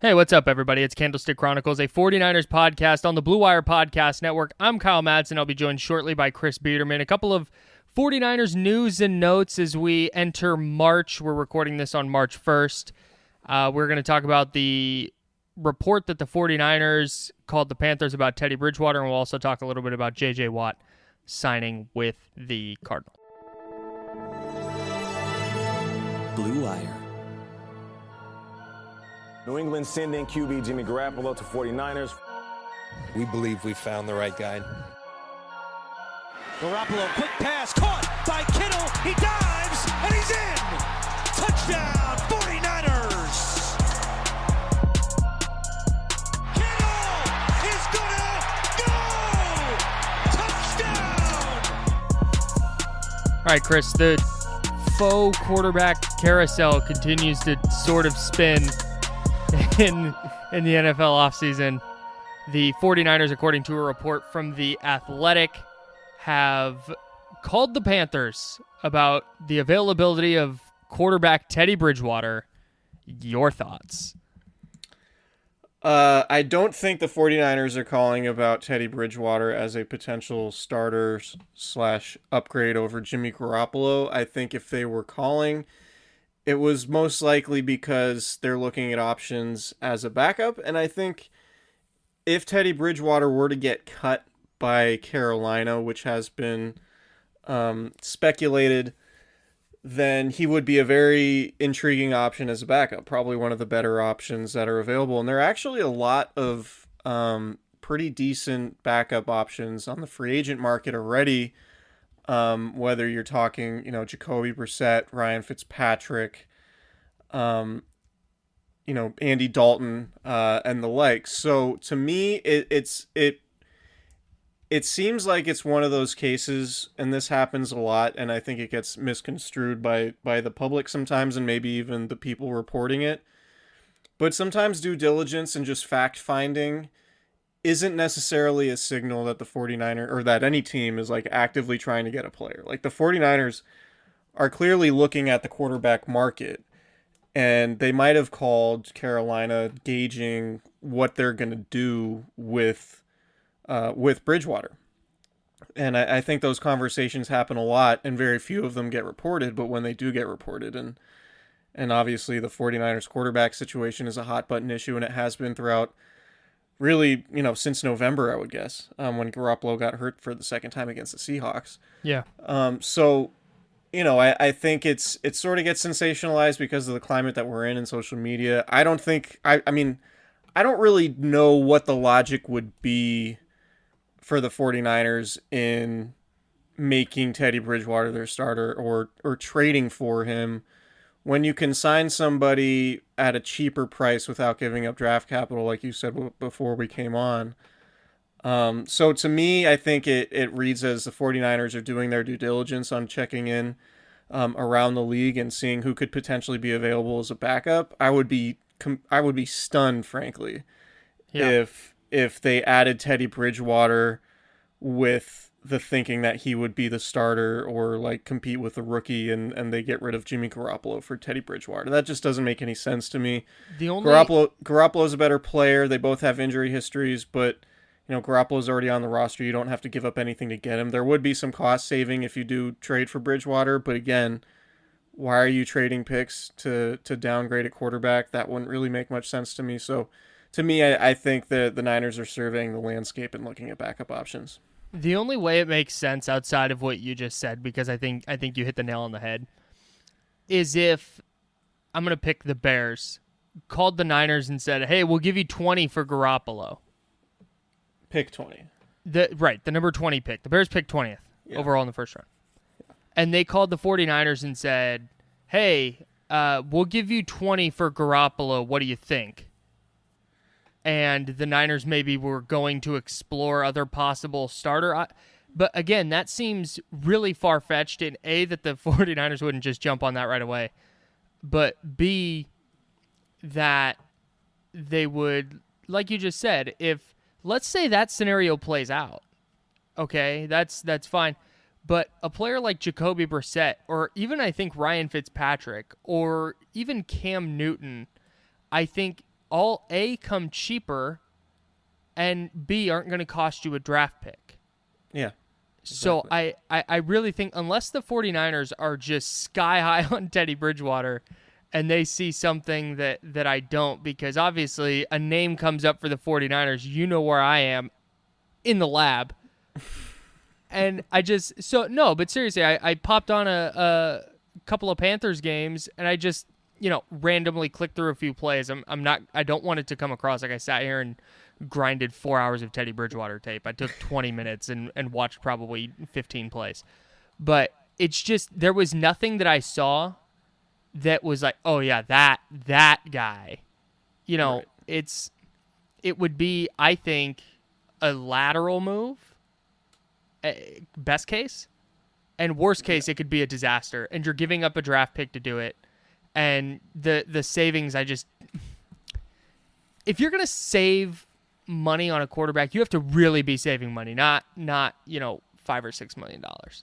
Hey, what's up, everybody? It's Candlestick Chronicles, a 49ers podcast on the Blue Wire Podcast Network. I'm Kyle Madsen. I'll be joined shortly by Chris Biederman. A couple of 49ers news and notes as we enter March. We're recording this on March 1st. Uh, we're going to talk about the report that the 49ers called the Panthers about Teddy Bridgewater, and we'll also talk a little bit about J.J. Watt signing with the Cardinal. Blue Wire. New England sending QB Jimmy Garoppolo to 49ers. We believe we found the right guy. Garoppolo, quick pass, caught by Kittle. He dives, and he's in. Touchdown, 49ers. Kittle is gonna go. Touchdown. All right, Chris, the faux quarterback carousel continues to sort of spin in in the NFL offseason. The 49ers, according to a report from The Athletic, have called the Panthers about the availability of quarterback Teddy Bridgewater. Your thoughts? Uh, I don't think the 49ers are calling about Teddy Bridgewater as a potential starter slash upgrade over Jimmy Garoppolo. I think if they were calling, it was most likely because they're looking at options as a backup. And I think if Teddy Bridgewater were to get cut by Carolina, which has been um, speculated, then he would be a very intriguing option as a backup. Probably one of the better options that are available. And there are actually a lot of um, pretty decent backup options on the free agent market already. Um, whether you're talking, you know, Jacoby Brissett, Ryan Fitzpatrick, um, you know, Andy Dalton, uh, and the like. So to me, it, it's it it seems like it's one of those cases, and this happens a lot, and I think it gets misconstrued by by the public sometimes, and maybe even the people reporting it. But sometimes due diligence and just fact finding isn't necessarily a signal that the 49er or that any team is like actively trying to get a player. Like the 49ers are clearly looking at the quarterback market and they might have called Carolina gauging what they're going to do with uh, with Bridgewater. And I, I think those conversations happen a lot and very few of them get reported, but when they do get reported and and obviously the 49ers quarterback situation is a hot button issue and it has been throughout really, you know, since November, I would guess, um, when Garoppolo got hurt for the second time against the Seahawks. Yeah. Um, so, you know, I, I think it's it sort of gets sensationalized because of the climate that we're in in social media. I don't think I I mean, I don't really know what the logic would be for the 49ers in making Teddy Bridgewater their starter or or trading for him when you can sign somebody at a cheaper price without giving up draft capital like you said before we came on. Um, so to me, I think it, it reads as the 49ers are doing their due diligence on checking in um, around the league and seeing who could potentially be available as a backup. I would be com- I would be stunned, frankly, Yeah. if if they added Teddy Bridgewater with the thinking that he would be the starter or like compete with a rookie and, and they get rid of Jimmy Garoppolo for Teddy Bridgewater. That just doesn't make any sense to me. The only Garoppolo Garoppolo's a better player. They both have injury histories, but you know Garoppolo's already on the roster. You don't have to give up anything to get him. There would be some cost saving if you do trade for Bridgewater, but again, why are you trading picks to to downgrade a quarterback? That wouldn't really make much sense to me. So, to me, I, I think that the Niners are surveying the landscape and looking at backup options. The only way it makes sense outside of what you just said, because I think I think you hit the nail on the head, is if I'm gonna pick the Bears, called the Niners and said, "Hey, we'll give you 20 for Garoppolo." Pick twenty. The right, the number 20 pick. The Bears picked 20th Yeah. overall in the first round. And they called the 49ers and said, "Hey, uh, we'll give you 20 for Garoppolo. What do you think?" And the Niners maybe were going to explore other possible starter but again, that seems really far fetched in A that the 49ers wouldn't just jump on that right away. But B that they would like you just said, if let's say that scenario plays out, okay, that's that's fine. But a player like Jacoby Brissett, or even I think Ryan Fitzpatrick, or even Cam Newton, I think all A come cheaper, and B aren't going to cost you a draft pick. Yeah. So I, I, I really think unless the 49ers are just sky high on Teddy Bridgewater and they see something that, that I don't, because obviously a name comes up for the 49ers, you know where I am in the lab. and I just so no, but seriously, I, I popped on a, a couple of Panthers games and I just you know randomly click through a few plays. I'm I'm not I don't want it to come across like I sat here and grinded four hours of Teddy Bridgewater tape. I took 20 minutes and and watched probably 15 plays, but it's just there was nothing that I saw that was like oh yeah that that guy, you know Right. it's it would be I think a lateral move uh, best case and worst case it could be a disaster and you're giving up a draft pick to do it and the the savings i just if you're going to save money on a quarterback you have to really be saving money not not you know 5 or 6 million dollars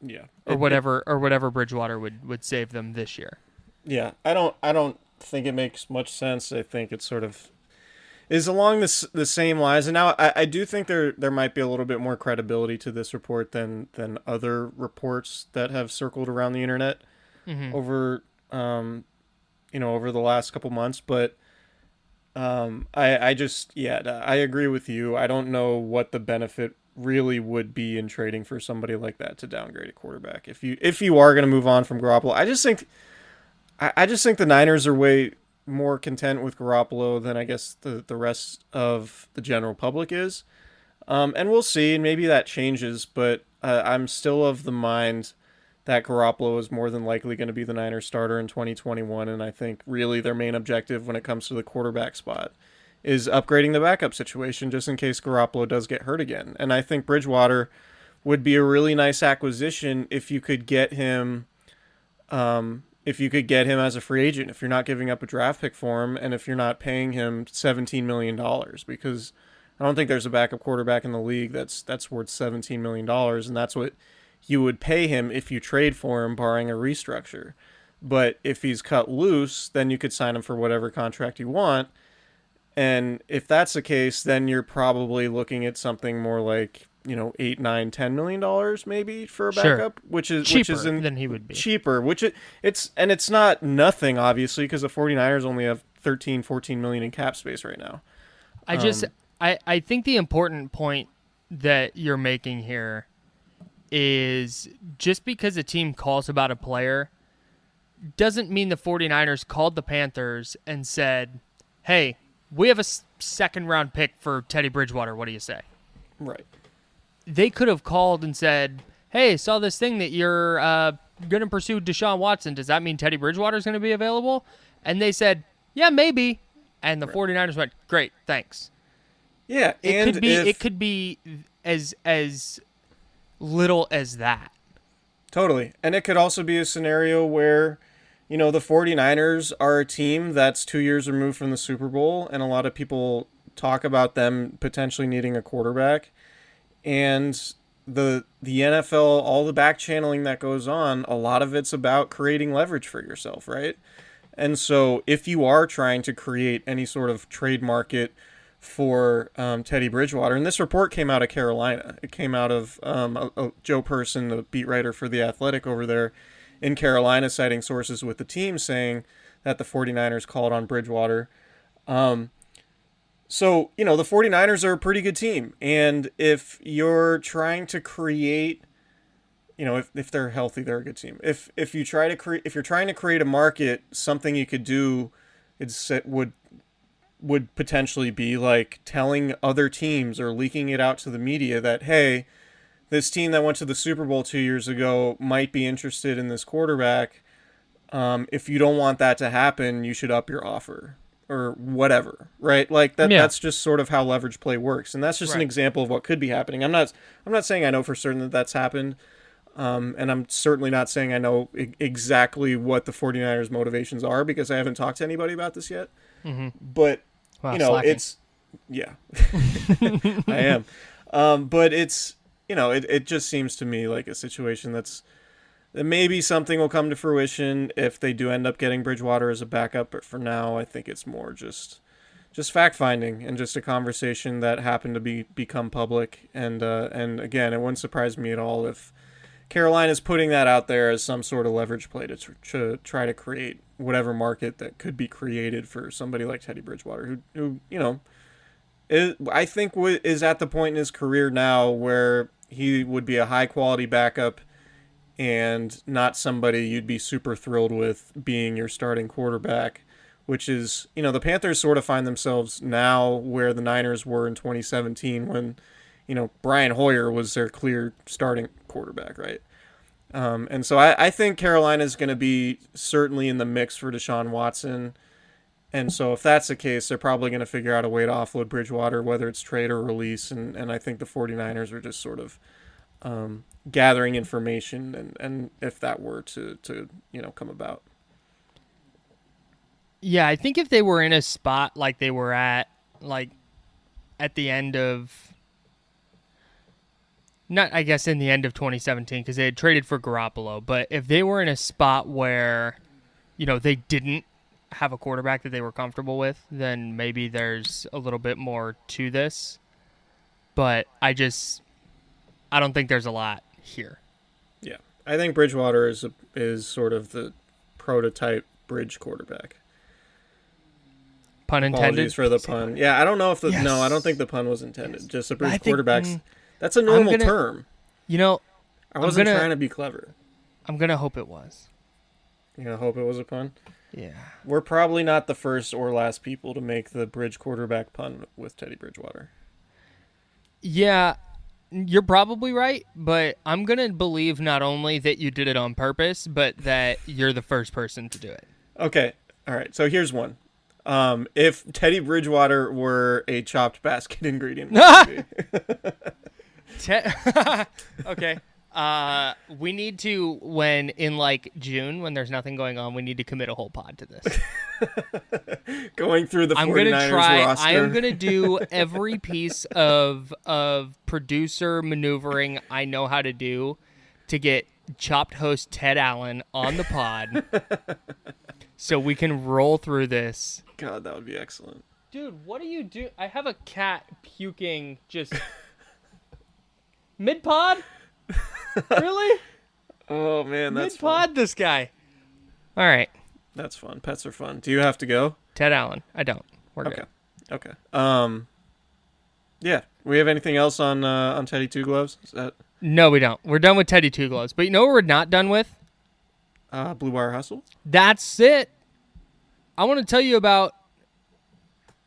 Yeah. or It- whatever or whatever bridgewater would would save them this year Yeah, I don't I don't think it makes much sense. I think it's sort of is along this the same lines. And now I, I do think there there might be a little bit more credibility to this report than than other reports that have circled around the internet mm-hmm. over um you know over the last couple months. But um I I just yeah I agree with you. I don't know what the benefit really would be in trading for somebody like that to downgrade a quarterback. If you if you are going to move on from Garoppolo, I just think I, I just think the Niners are way more content with Garoppolo than I guess the, the rest of the general public is. Um, and we'll see, and maybe that changes, but uh, I'm still of the mind that Garoppolo is more than likely going to be the Niners starter in 2021. And I think really their main objective when it comes to the quarterback spot is upgrading the backup situation just in case Garoppolo does get hurt again. And I think Bridgewater would be a really nice acquisition if you could get him um, if you could get him as a free agent, if you're not giving up a draft pick for him, and if you're not paying him seventeen million dollars, because I don't think there's a backup quarterback in the league that's that's worth seventeen million dollars, and that's what you would pay him if you trade for him, barring a restructure. But if he's cut loose, then you could sign him for whatever contract you want. And if that's the case, then you're probably looking at something more like you know eight, nine, ten million dollars maybe for a Sure. backup, which is cheaper which is in, than he would be cheaper which it, it's and it's not nothing obviously because the 49ers only have 13 14 million in cap space right now I just Um, I I think the important point that you're making here is just because a team calls about a player doesn't mean the 49ers called the Panthers and said, "Hey, we have a second round pick for Teddy Bridgewater. What do you say?" right They could have called and said, "Hey, saw this thing that you're uh, going to pursue Deshaun Watson. Does that mean Teddy Bridgewater is going to be available?" And they said, "Yeah, maybe." And the 49ers went, "Great, thanks." Yeah, It and could be if- it could be as as little as that. Totally. And it could also be a scenario where, you know, the 49ers are a team that's two years removed from the Super Bowl, and a lot of people talk about them potentially needing a quarterback. And the the NFL, all the back channeling that goes on, a lot of it's about creating leverage for yourself, right? And so if you are trying to create any sort of trade market for um, Teddy Bridgewater, and this report came out of Carolina. It came out of um, a, a Joe Person, the beat writer for The Athletic over there in Carolina, citing sources with the team saying that the 49ers called on Bridgewater. Um, so, you know, the 49ers are a pretty good team. And if you're trying to create you know, if, if they're healthy, they're a good team. If if you try to create, if you're trying to create a market, something you could do, it would would potentially be like telling other teams or leaking it out to the media that hey, this team that went to the Super Bowl two years ago might be interested in this quarterback. Um, if you don't want that to happen, you should up your offer or whatever, right? Like that. Yeah. That's just sort of how leverage play works, and that's just an example of what could be happening. I'm not. I'm not saying I know for certain that that's happened. Um, and I'm certainly not saying I know e- exactly what the 49ers motivations are because I haven't talked to anybody about this yet. But Wow, you know, slacking. it's yeah, I am. Um, but it's you know, it, it just seems to me like a situation that's that maybe something will come to fruition if they do end up getting Bridgewater as a backup. But for now, I think it's more just just fact finding and just a conversation that happened to be become public. And uh, and again, it wouldn't surprise me at all if Carolina's putting that out there as some sort of leverage play to, tr- to try to create whatever market that could be created for somebody like Teddy Bridgewater, who, who you know, is, I think w- is at the point in his career now where he would be a high quality backup and not somebody you'd be super thrilled with being your starting quarterback. Which is, you know, the Panthers sort of find themselves now where the Niners were in 2017 when you know, Brian Hoyer was their clear starting quarterback, right? Um, and so I, I think Carolina is going to be certainly in the mix for Deshaun Watson. And so if that's the case, they're probably going to figure out a way to offload Bridgewater, whether it's trade or release. And, and I think the 49ers are just sort of um, gathering information and, and if that were to, to, you know, come about. Yeah, I think if they were in a spot like they were at, like at the end of, not I guess in the end of 2017, because they had traded for Garoppolo, but if they were in a spot where, you know, they didn't have a quarterback that they were comfortable with, then maybe there's a little bit more to this. But I just, I don't think there's a lot here. Yeah. I think Bridgewater is, a, is sort of the prototype bridge quarterback. Pun intended. Apologies for the pun. Yeah, I don't know if the no, I don't think the pun was intended. Just a bridge think- quarterbacks. mm, That's a normal gonna- term. You know, I wasn't gonna- trying to be clever. I'm gonna hope it was. You know, hope it was a pun. Yeah. We're probably not the first or last people to make the bridge quarterback pun with Teddy Bridgewater. Yeah, you're probably right, but I'm going to believe not only that you did it on purpose, but that you're the first person to do it. Okay, all right. So here's one. Um, if Teddy Bridgewater were a chopped basket ingredient, what would it be? Te- okay. Uh, we need to when in like June when there's nothing going on, we need to commit a whole pod to this. going through the I'm 49ers gonna try. roster. I am gonna do every piece of of producer maneuvering I know how to do to get chopped host Ted Allen on the pod, so we can roll through this. God, that would be excellent. Dude, what do you do? I have a cat puking just mid pod. really? Oh man, that's Mid pod, this guy. All right, That's fun. Pets are fun. Do you have to go? Ted Allen. I don't. We're Okay. good. Okay. Um. Yeah. We have anything else on uh, on Teddy Two Gloves? Is that No, we don't. We're done with Teddy Two Gloves. But you know what we're not done with? uh, Blue Wire Hustle? That's it. I want to tell you about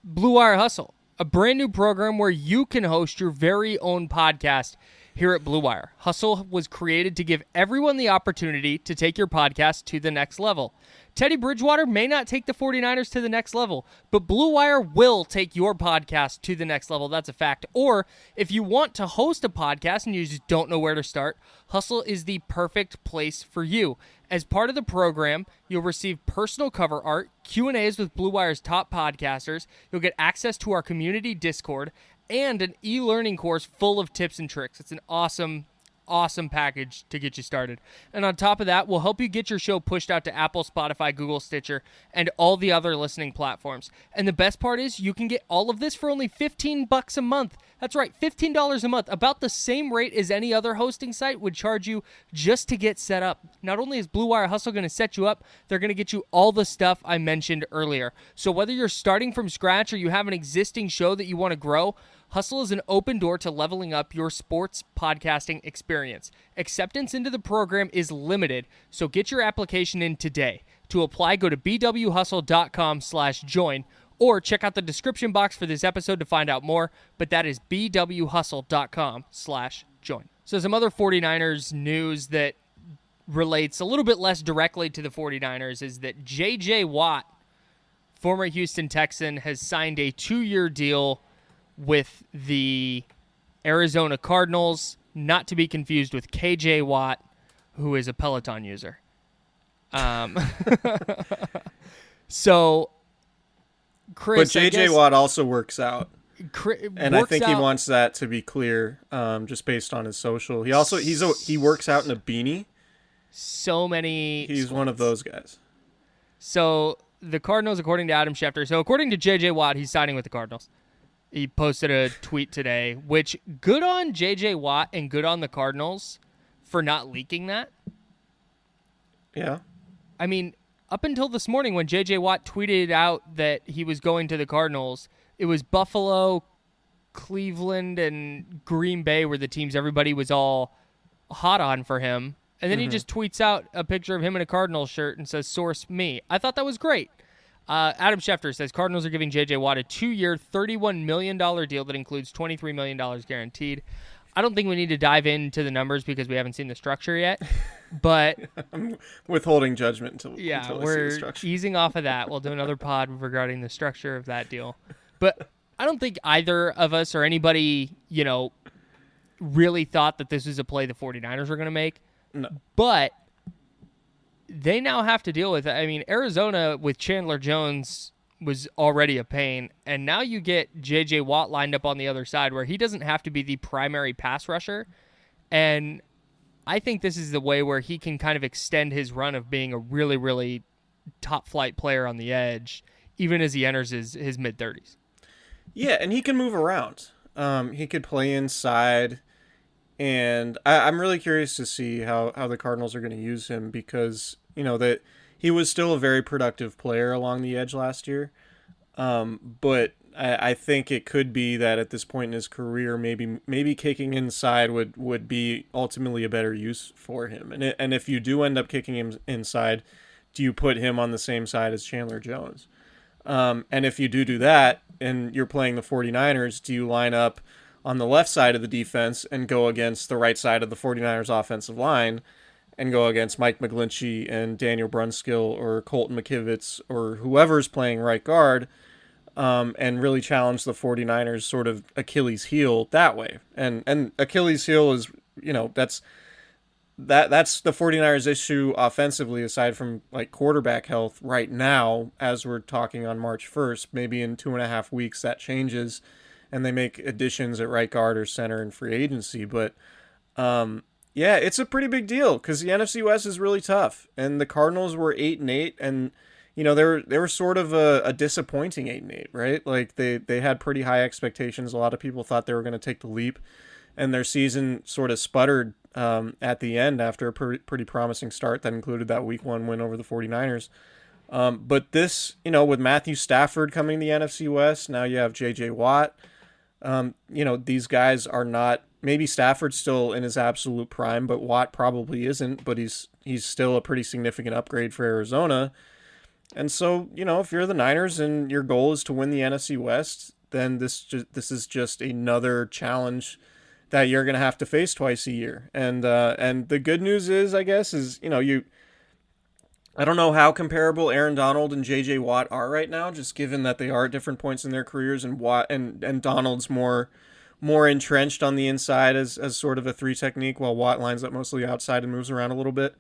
Blue Wire Hustle, a brand new program where you can host your very own podcast here at Blue Wire. Hustle was created to give everyone the opportunity to take your podcast to the next level. Teddy Bridgewater may not take the 49ers to the next level, but Blue Wire will take your podcast to the next level. That's a fact. Or if you want to host a podcast and you just don't know where to start, Hustle is the perfect place for you. As part of the program, you'll receive personal cover art, Q&As with Blue Wire's top podcasters, you'll get access to our community Discord, and an e-learning course full of tips and tricks. It's an awesome awesome package to get you started. And on top of that, we'll help you get your show pushed out to Apple, Spotify, Google, Stitcher, and all the other listening platforms. And the best part is you can get all of this for only 15 bucks a month. That's right, $15 a month, about the same rate as any other hosting site would charge you just to get set up. Not only is Blue Wire Hustle going to set you up, they're going to get you all the stuff I mentioned earlier. So whether you're starting from scratch or you have an existing show that you want to grow, Hustle is an open door to leveling up your sports podcasting experience. Acceptance into the program is limited, so get your application in today. To apply, go to bwhustle.com slash join or check out the description box for this episode to find out more, but that is bwhustle.com slash join. So some other 49ers news that relates a little bit less directly to the 49ers is that J.J. Watt, former Houston Texan, has signed a two-year deal with the Arizona Cardinals, not to be confused with KJ Watt, who is a Peloton user. Um, so, Chris, but JJ Watt also works out. And I think he wants that to be clear, um, just based on his social. He also he's a, he works out in a beanie. so many. He's one of those guys. So the Cardinals, according to Adam Schefter, so according to JJ Watt, he's signing with the Cardinals. He posted a tweet today, which good on JJ Watt and good on the Cardinals for not leaking that. Yeah. I mean, up until this morning when JJ Watt tweeted out that he was going to the Cardinals, it was Buffalo, Cleveland, and Green Bay were the teams everybody was all hot on for him. And then he mm-hmm. just tweets out a picture of him in a Cardinals shirt and says, Source me. I thought that was great. Uh, Adam Schefter says Cardinals are giving JJ Watt a two year, $31 million deal that includes $23 million guaranteed. I don't think we need to dive into the numbers because we haven't seen the structure yet. But I'm Withholding judgment until yeah, until I see the we're structure. easing off of that. We'll do another pod regarding the structure of that deal. But I don't think either of us or anybody, you know, really thought that this was a play the 49ers were going to make. No. But they now have to deal with. I mean, Arizona with Chandler Jones was already a pain, and now you get J.J. Watt lined up on the other side where he doesn't have to be the primary pass rusher. And I think this is the way where he can kind of extend his run of being a really, really top flight player on the edge, even as he enters his, his mid 30s. Yeah, and he can move around. Um, he could play inside, and I, I'm really curious to see how, how the Cardinals are going to use him because you know that he was still a very productive player along the edge last year. Um, but I, I think it could be that at this point in his career, maybe maybe kicking inside would, would be ultimately a better use for him. And it, and if you do end up kicking him inside, do you put him on the same side as Chandler Jones? Um, and if you do do that and you're playing the 49ers, do you line up on the left side of the defense and go against the right side of the 49ers offensive line and go against Mike McGlinchey and Daniel Brunskill or Colton McKivitz or whoever's playing right guard um, and really challenge the 49ers sort of Achilles heel that way. And and Achilles heel is, you know, that's that that's the 49ers issue offensively aside from like quarterback health right now as we're talking on march 1st maybe in two and a half weeks that changes and they make additions at right guard or center in free agency but um yeah it's a pretty big deal because the nfc west is really tough and the cardinals were eight and eight and you know they were they were sort of a, a disappointing eight and eight right like they they had pretty high expectations a lot of people thought they were going to take the leap and their season sort of sputtered um, at the end after a pre- pretty promising start that included that week one win over the 49ers. Um, but this, you know, with Matthew Stafford coming to the NFC West, now you have J.J. Watt. Um, you know, these guys are not. Maybe Stafford's still in his absolute prime, but Watt probably isn't. But he's he's still a pretty significant upgrade for Arizona. And so, you know, if you're the Niners and your goal is to win the NFC West, then this this is just another challenge that you're going to have to face twice a year. And uh, and the good news is, I guess, is you know you. I don't know how comparable Aaron Donald and J.J. Watt are right now, just given that they are at different points in their careers, and Watt and and Donald's more more entrenched on the inside as as sort of a three technique, while Watt lines up mostly outside and moves around a little bit.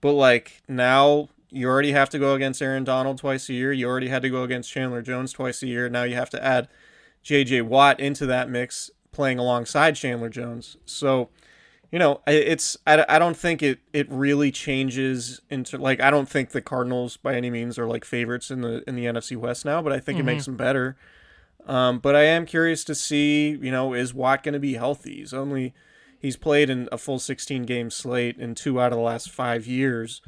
But like now, you already have to go against Aaron Donald twice a year. You already had to go against Chandler Jones twice a year. Now you have to add J.J. Watt into that mix, playing alongside Chandler Jones. So, you know, it's I, I don't think it it really changes into like I don't think the Cardinals by any means are like favorites in the in the NFC West now, but I think mm-hmm. it makes them better. Um, but I am curious to see, you know, is Watt going to be healthy? He's only he's played in a full 16 game slate in two out of the last five years,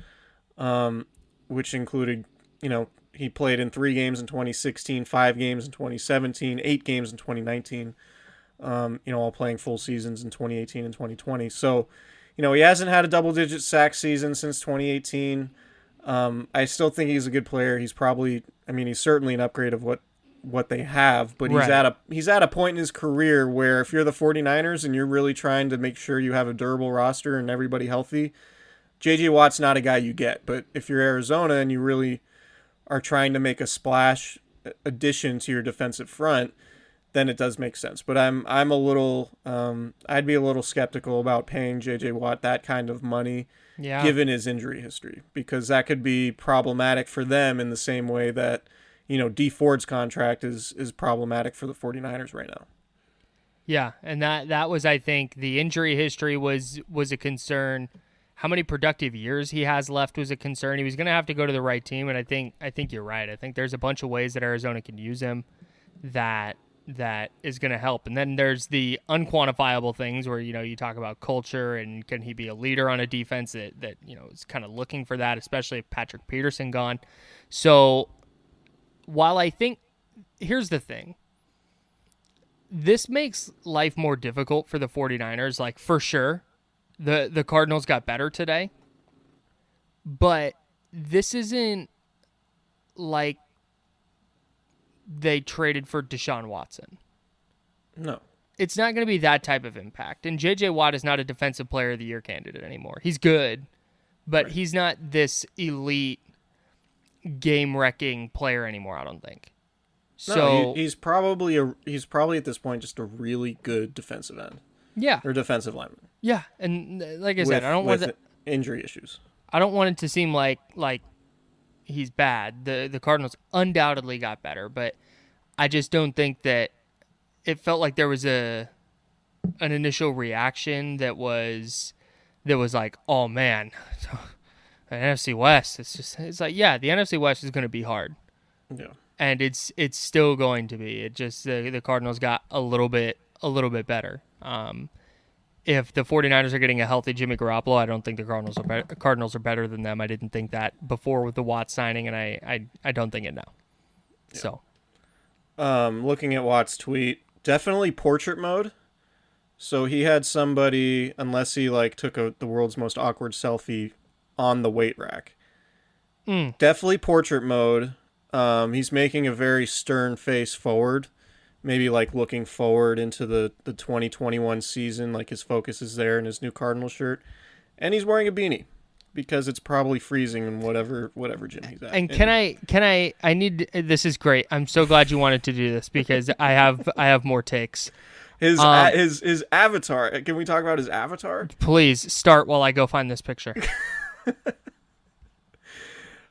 um, which included, you know, he played in three games in 2016, five games in 2017, eight games in 2019. Um, you know, all playing full seasons in 2018 and 2020. So, you know, he hasn't had a double digit sack season since 2018. Um, I still think he's a good player. He's probably, I mean, he's certainly an upgrade of what what they have, but he's right. at a he's at a point in his career where if you're the 49ers and you're really trying to make sure you have a durable roster and everybody healthy, JJ Watt's not a guy you get. But if you're Arizona and you really are trying to make a splash addition to your defensive front, then it does make sense. But I'm I'm a little um, I'd be a little skeptical about paying JJ Watt that kind of money yeah. given his injury history because that could be problematic for them in the same way that you know Dee Ford's contract is is problematic for the 49ers right now. Yeah, and that that was I think the injury history was was a concern how many productive years he has left was a concern. He was going to have to go to the right team, and I think I think you're right. I think there's a bunch of ways that Arizona can use him that that is going to help. And then there's the unquantifiable things where you know you talk about culture and can he be a leader on a defense that that you know is kind of looking for that, especially if Patrick Peterson gone. So while I think here's the thing. This makes life more difficult for the 49ers, like for sure the the Cardinals got better today. But this isn't like they traded for Deshaun Watson. No. It's not going to be that type of impact. And JJ Watt is not a defensive player of the year candidate anymore. He's good, but right. he's not this elite game wrecking player anymore, I don't think. No, so he, he's probably a he's probably at this point just a really good defensive end. Yeah. Or defensive lineman. Yeah, and uh, like I said, I don't want the, injury issues. I don't want it to seem like like he's bad. The the Cardinals undoubtedly got better, but I just don't think that it felt like there was a an initial reaction that was that was like, "Oh man, the NFC West." It's just it's like, yeah, the NFC West is going to be hard. Yeah. And it's it's still going to be. It just the, the Cardinals got a little bit a little bit better. Um, if the 49ers are getting a healthy Jimmy Garoppolo, I don't think the Cardinals are better. Cardinals are better than them. I didn't think that before with the Watt signing, and I I, I don't think it now. Yeah. So, um, looking at Watt's tweet, definitely portrait mode. So he had somebody, unless he like took a, the world's most awkward selfie on the weight rack. Mm. Definitely portrait mode. Um, he's making a very stern face forward maybe like looking forward into the the 2021 season like his focus is there in his new cardinal shirt. And he's wearing a beanie because it's probably freezing in whatever whatever gym he's at. And can i can i i need this is great. I'm so glad you wanted to do this because i have i have more takes. His um, his his avatar can we talk about his avatar? Please start while i go find this picture.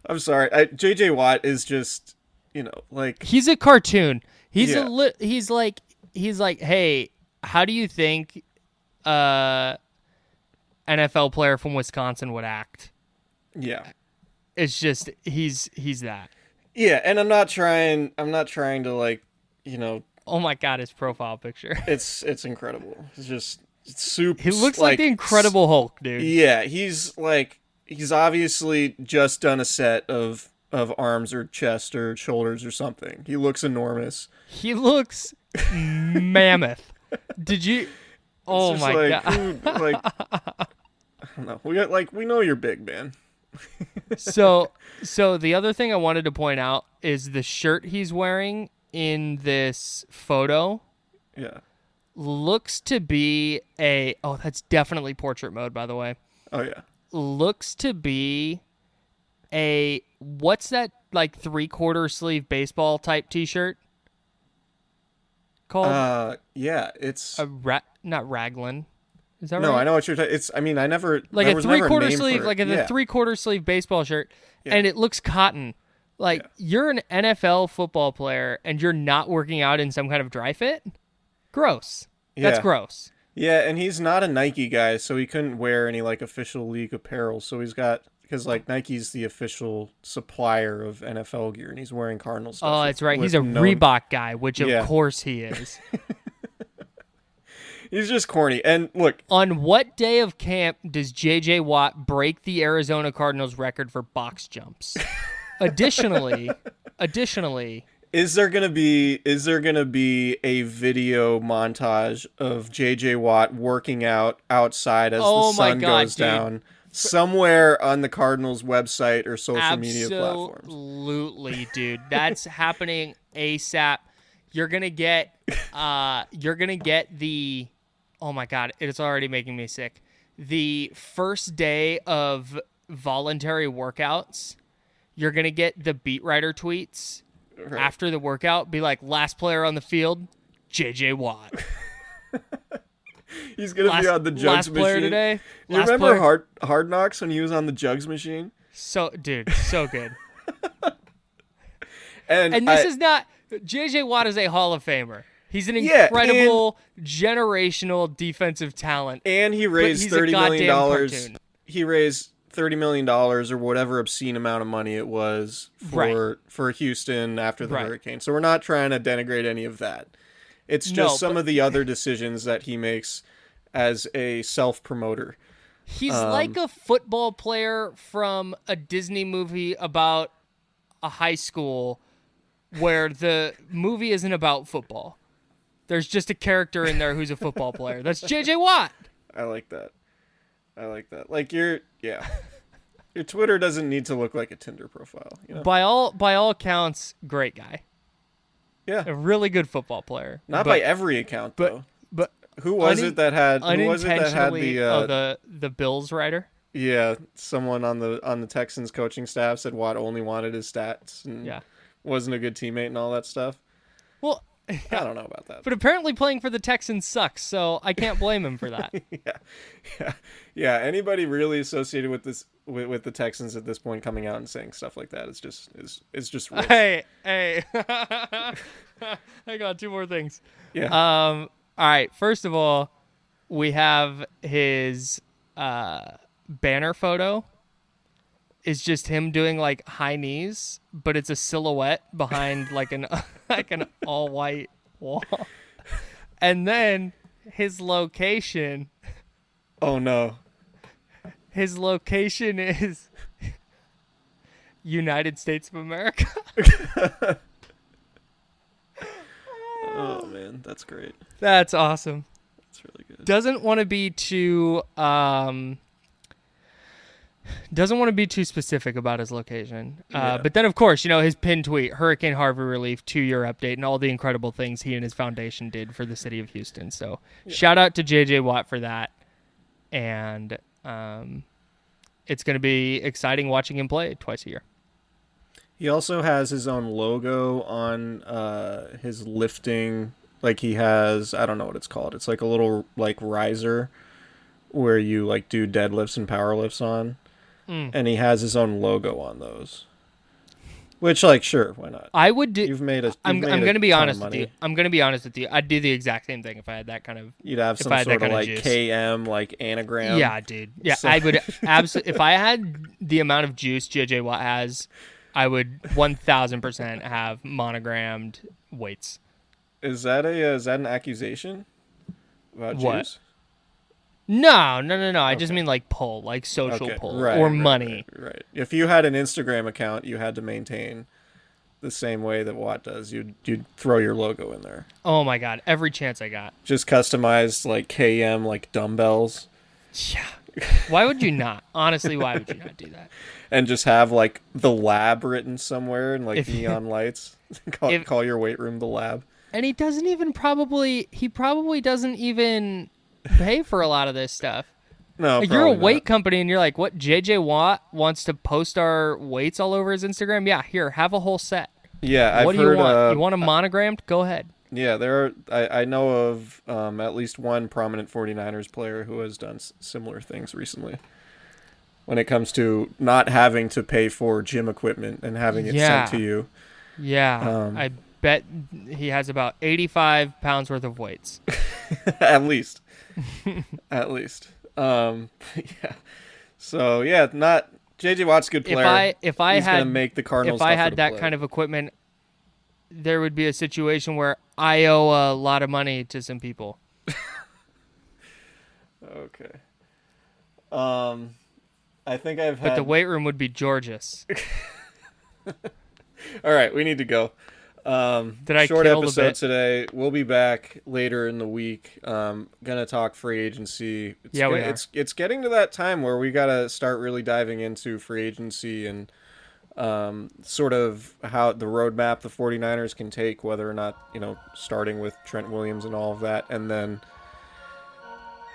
I'm sorry. I, jj watt is just you know like he's a cartoon He's yeah. a li- he's like he's like, "Hey, how do you think uh NFL player from Wisconsin would act?" Yeah. It's just he's he's that. Yeah, and I'm not trying I'm not trying to like, you know, Oh my god, his profile picture. It's it's incredible. It's just super He looks like, like the Incredible Hulk, dude. Yeah, he's like he's obviously just done a set of of arms or chest or shoulders or something. He looks enormous. He looks mammoth. Did you? Oh my like, god! Who, like, I don't know. We got like we know you're big, man. so, so the other thing I wanted to point out is the shirt he's wearing in this photo. Yeah. looks to be a oh that's definitely portrait mode by the way Oh yeah. looks to be a what's that like three quarter sleeve baseball type t-shirt called Uh, yeah. It's a ra- not raglan is that right? no. right I know what you're. Ta- it's. I mean, I never like a three quarter sleeve like a yeah. three quarter sleeve baseball shirt Yeah. and it looks cotton like Yeah. you're an NFL football player and you're not working out in some kind of Dri-FIT gross that's gross Yeah, and he's not a Nike guy, so he couldn't wear any like official league apparel. So he's got because like Nike's the official supplier of NFL gear, and he's wearing Cardinals. Oh, that's right. He's a no- Reebok guy, which of Yeah. course he is. He's just corny. And look, On what day of camp does JJ Watt break the Arizona Cardinals record for box jumps? additionally, additionally, is there gonna be is there gonna be a video montage of JJ Watt working out outside as Oh the sun God, goes dude. down somewhere on the Cardinals website or social media platforms? absolutely, dude, that's happening ASAP. You're gonna get, uh, you're gonna get the, oh my god, it's already making me sick. The first day of voluntary workouts, you're gonna get the beat writer tweets Right. after the workout. Be like, last player on the field, JJ Watt. He's gonna last, be on the jugs machine. today. You remember player- Hard Hard Knocks when he was on the jugs machine? So, dude, so good. And, And this I- is not JJ Watt is a Hall of Famer. He's an Yeah, incredible generational defensive talent. and he raised thirty million dollars. cartoon. He raised thirty million dollars or whatever obscene amount of money it was for for Houston after the Right. hurricane. So we're not trying to denigrate any of that. It's No, just some but- of the other decisions that he makes as a self promoter. He's Um, like a football player from a Disney movie about a high school where the movie isn't about football. There's just a character in there who's a football player. That's JJ Watt. I like that. I like that. Like your yeah. Your Twitter doesn't need to look like a Tinder profile, you know? By all by all accounts, great guy. yeah. A really good football player. Not but, by every account but though. Who was unin- it that had who was it that had the uh, oh the the Bills writer. Yeah, someone on the on the Texans coaching staff said Watt only wanted his stats and Yeah. wasn't a good teammate and all that stuff. Well, I don't know about that. but apparently playing for the Texans sucks, so I can't blame him for that. yeah, yeah, yeah. Anybody really associated with this with, with the Texans at this point coming out and saying stuff like that is just is is just hey, hey. I got two more things. yeah. Um all right, first of all, we have his uh banner photo is just him doing like high knees, but it's a silhouette behind like an like an all white wall. And then his location, oh no. his location is United States of America. Oh man, that's great. That's awesome. That's really good. doesn't want to be too um doesn't want to be too specific about his location. Uh, Yeah. But then, of course, you know, his pin tweet, Hurricane Harvey relief, two year update, and all the incredible things he and his foundation did for the city of Houston. So, shout out to JJ Watt for that. And um, it's going to be exciting watching him play twice a year. He also has his own logo on uh, his lifting. Like he has, I don't know what it's called. It's like a little like riser where you like do deadlifts and power lifts on, Mm. and he has his own logo on those. Which, like, sure, why not? I would do. You've made a. You've I'm, made I'm going to be honest with you. I'm going to be honest with you. I'd do the exact same thing if I had that kind of You'd have some I had that sort of kinda like juice. KM like anagram. Yeah, dude. Yeah, So- I would absolutely. If I had the amount of juice JJ Watt has, I would one thousand percent have monogrammed weights. Is that a uh, is that an accusation about What? juice? No, no, no, no. I just mean like pull, like social Okay, pull right, or right, money. Right, right. If you had an Instagram account, you had to maintain the same way that Watt does. You'd you'd throw your logo in there. Oh my god, every chance I got. Just customized like KM like dumbbells, Yeah. Why would you not? Honestly, why would you not do that? and just have like the lab written somewhere and like If- neon lights. call, if- call your weight room the lab. And he doesn't even probably he probably doesn't even pay for a lot of this stuff. No, Like, you're a probably weight company and you're like, what? JJ Watt wants to post our weights all over his Instagram. Yeah, here, have a whole set. Yeah, I've what do heard. you want? Uh, you want a monogrammed? Go ahead. Yeah, there are. I, I know of um, at least one prominent 49ers player who has done s- similar things recently. When it comes to not having to pay for gym equipment and having it Yeah. sent to you, Yeah, Um, I bet he has about 85 pounds worth of weights. at least, at least. Um, yeah. So yeah, not JJ Watt's a good If. I if I He's had make the Cardinals. if I had that play. kind of equipment, there would be a situation where I owe a lot of money to some people. Okay. Um, I think I've But the weight room would be Georges. All right, we need to go. Um, Did I short episode today. We'll be back later in the week. Um, gonna talk free agency. It's Yeah, we get- are. It's it's getting to that time where we gotta start really diving into free agency and um, sort of how the roadmap the 49ers can take, whether or not you know starting with Trent Williams and all of that, and then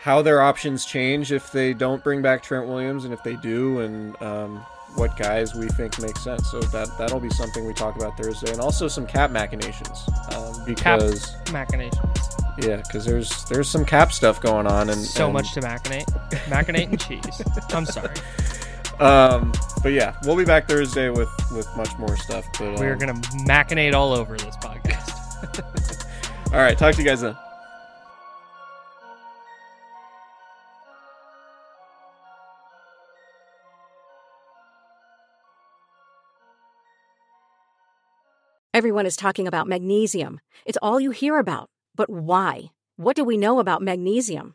how their options change if they don't bring back Trent Williams, and if they do, and um, what guys we think make sense. So that that'll be something we talk about Thursday, and also some cap machinations um, Cap because machinations. yeah, because there's there's some cap stuff going on, and So and, much to machinate. Machinate and cheese. I'm sorry. Um, but yeah, we'll be back Thursday with with much more stuff. But We are um, gonna machinate all over this podcast. all right, talk to you guys then. Everyone is talking about magnesium. It's all you hear about. But why? What do we know about magnesium?